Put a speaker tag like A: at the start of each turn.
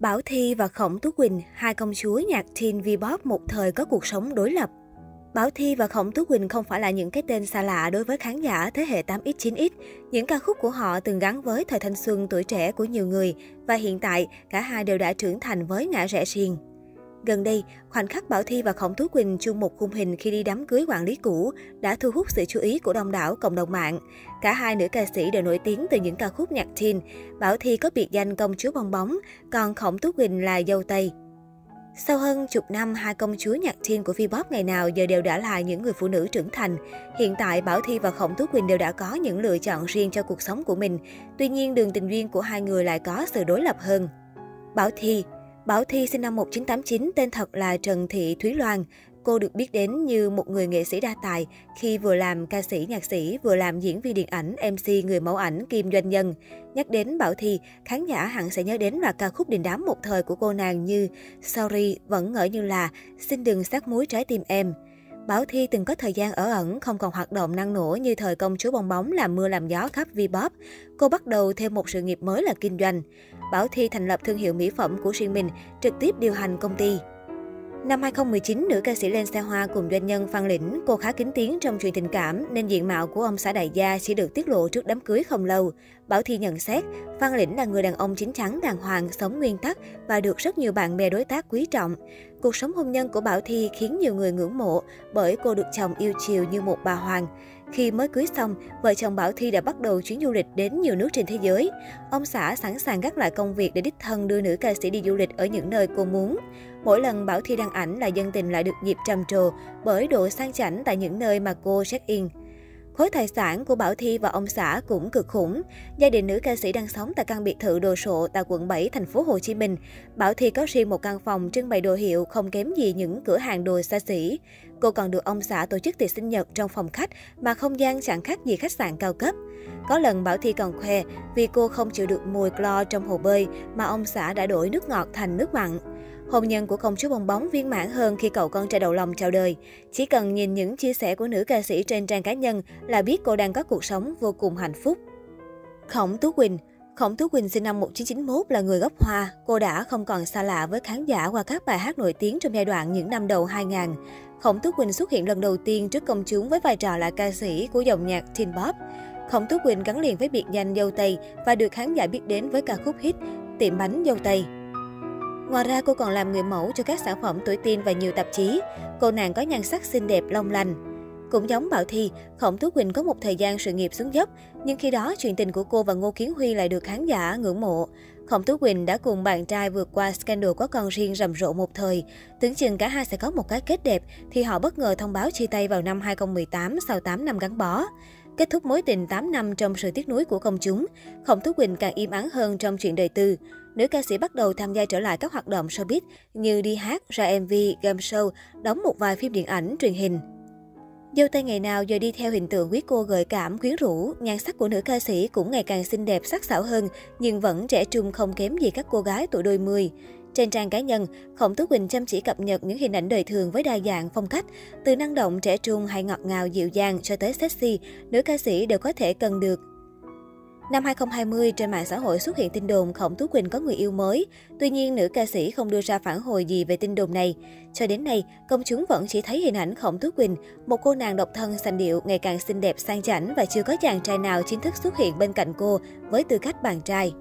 A: Bảo Thi và Khổng Tú Quỳnh, hai công chúa nhạc teen V-pop một thời có cuộc sống đối lập. Bảo Thi và Khổng Tú Quỳnh không phải là những cái tên xa lạ đối với khán giả thế hệ 8X, 9X. Những ca khúc của họ từng gắn với thời thanh xuân tuổi trẻ của nhiều người và hiện tại cả hai đều đã trưởng thành với ngã rẽ riêng. Gần đây, khoảnh khắc Bảo Thi và Khổng Tú Quỳnh chung một khung hình khi đi đám cưới quản lý cũ đã thu hút sự chú ý của đông đảo cộng đồng mạng. Cả hai nữ ca sĩ đều nổi tiếng từ những ca khúc nhạc teen. Bảo Thi có biệt danh công chúa bong bóng, còn Khổng Tú Quỳnh là dâu tây. Sau hơn chục năm, hai công chúa nhạc teen của Vpop ngày nào giờ đều đã là những người phụ nữ trưởng thành. Hiện tại, Bảo Thi và Khổng Tú Quỳnh đều đã có những lựa chọn riêng cho cuộc sống của mình. Tuy nhiên, đường tình duyên của hai người lại có sự đối lập hơn. Bảo Thi Bảo Thi sinh năm 1989, tên thật là Trần Thị Thúy Loan. Cô được biết đến như một người nghệ sĩ đa tài khi vừa làm ca sĩ, nhạc sĩ, vừa làm diễn viên điện ảnh, MC, người mẫu ảnh, kim doanh nhân. Nhắc đến Bảo Thi, khán giả hẳn sẽ nhớ đến loạt ca khúc đình đám một thời của cô nàng như Sorry, Vẫn ngỡ như là, Xin đừng sát muối trái tim em. Bảo Thi từng có thời gian ở ẩn, không còn hoạt động năng nổ như thời công chúa bong bóng làm mưa làm gió khắp V-pop. Cô bắt đầu thêm một sự nghiệp mới là kinh doanh. Bảo Thi thành lập thương hiệu mỹ phẩm của riêng mình, trực tiếp điều hành công ty. Năm 2019, nữ ca sĩ lên xe hoa cùng doanh nhân Phan Lĩnh, cô khá kín tiếng trong chuyện tình cảm nên diện mạo của ông xã đại gia chỉ được tiết lộ trước đám cưới không lâu. Bảo Thi nhận xét, Phan Lĩnh là người đàn ông chính chắn, đàng hoàng, sống nguyên tắc và được rất nhiều bạn bè đối tác quý trọng. Cuộc sống hôn nhân của Bảo Thi khiến nhiều người ngưỡng mộ bởi cô được chồng yêu chiều như một bà hoàng. Khi mới cưới xong, vợ chồng Bảo Thi đã bắt đầu chuyến du lịch đến nhiều nước trên thế giới. Ông xã sẵn sàng gác lại công việc để đích thân đưa nữ ca sĩ đi du lịch ở những nơi cô muốn. Mỗi lần Bảo Thi đăng ảnh là dân tình lại được dịp trầm trồ bởi độ sang chảnh tại những nơi mà cô check-in. Khối tài sản của Bảo Thi và ông xã cũng cực khủng. Gia đình nữ ca sĩ đang sống tại căn biệt thự đồ sộ tại quận 7, thành phố Hồ Chí Minh. Bảo Thi có riêng một căn phòng trưng bày đồ hiệu không kém gì những cửa hàng đồ xa xỉ. Cô còn được ông xã tổ chức tiệc sinh nhật trong phòng khách mà không gian chẳng khác gì khách sạn cao cấp. Có lần Bảo Thi còn khoe vì cô không chịu được mùi clo trong hồ bơi mà ông xã đã đổi nước ngọt thành nước mặn. Hôn nhân của công chúa bong bóng viên mãn hơn khi cậu con trai đầu lòng chào đời. Chỉ cần nhìn những chia sẻ của nữ ca sĩ trên trang cá nhân là biết cô đang có cuộc sống vô cùng hạnh phúc. Khổng Tú Quỳnh Khổng Tú Quỳnh sinh năm 1991 là người gốc Hoa. Cô đã không còn xa lạ với khán giả qua các bài hát nổi tiếng trong giai đoạn những năm đầu 2000. Khổng Tú Quỳnh xuất hiện lần đầu tiên trước công chúng với vai trò là ca sĩ của dòng nhạc teen pop. Khổng Tú Quỳnh gắn liền với biệt danh dâu Tây và được khán giả biết đến với ca khúc hit Tiệm bánh dâu Tây. Ngoài ra, cô còn làm người mẫu cho các sản phẩm tuổi teen và nhiều tạp chí. Cô nàng có nhan sắc xinh đẹp, long lành. Cũng giống Bảo Thi, Khổng Tú Quỳnh có một thời gian sự nghiệp xuống dốc, nhưng khi đó chuyện tình của cô và Ngô Kiến Huy lại được khán giả ngưỡng mộ. Khổng Tú Quỳnh đã cùng bạn trai vượt qua scandal có con riêng rầm rộ một thời. Tưởng chừng cả hai sẽ có một cái kết đẹp, thì họ bất ngờ thông báo chia tay vào năm 2018 sau 8 năm gắn bó. Kết thúc mối tình 8 năm trong sự tiếc nuối của công chúng, Khổng Tú Quỳnh càng im ắng hơn trong chuyện đời tư. Nữ ca sĩ bắt đầu tham gia trở lại các hoạt động showbiz như đi hát, ra MV, game show, đóng một vài phim điện ảnh, truyền hình. Dâu tay ngày nào giờ đi theo hình tượng quý cô gợi cảm, quyến rũ, nhan sắc của nữ ca sĩ cũng ngày càng xinh đẹp, sắc sảo hơn, nhưng vẫn trẻ trung không kém gì các cô gái tuổi đôi mươi. Trên trang cá nhân, Khổng Tú Quỳnh chăm chỉ cập nhật những hình ảnh đời thường với đa dạng phong cách, từ năng động trẻ trung hay ngọt ngào dịu dàng cho tới sexy, nữ ca sĩ đều có thể cần được. Năm 2020, trên mạng xã hội xuất hiện tin đồn Khổng Tú Quỳnh có người yêu mới. Tuy nhiên, nữ ca sĩ không đưa ra phản hồi gì về tin đồn này. Cho đến nay, công chúng vẫn chỉ thấy hình ảnh Khổng Tú Quỳnh, một cô nàng độc thân xanh điệu, ngày càng xinh đẹp sang chảnh và chưa có chàng trai nào chính thức xuất hiện bên cạnh cô với tư cách bạn trai.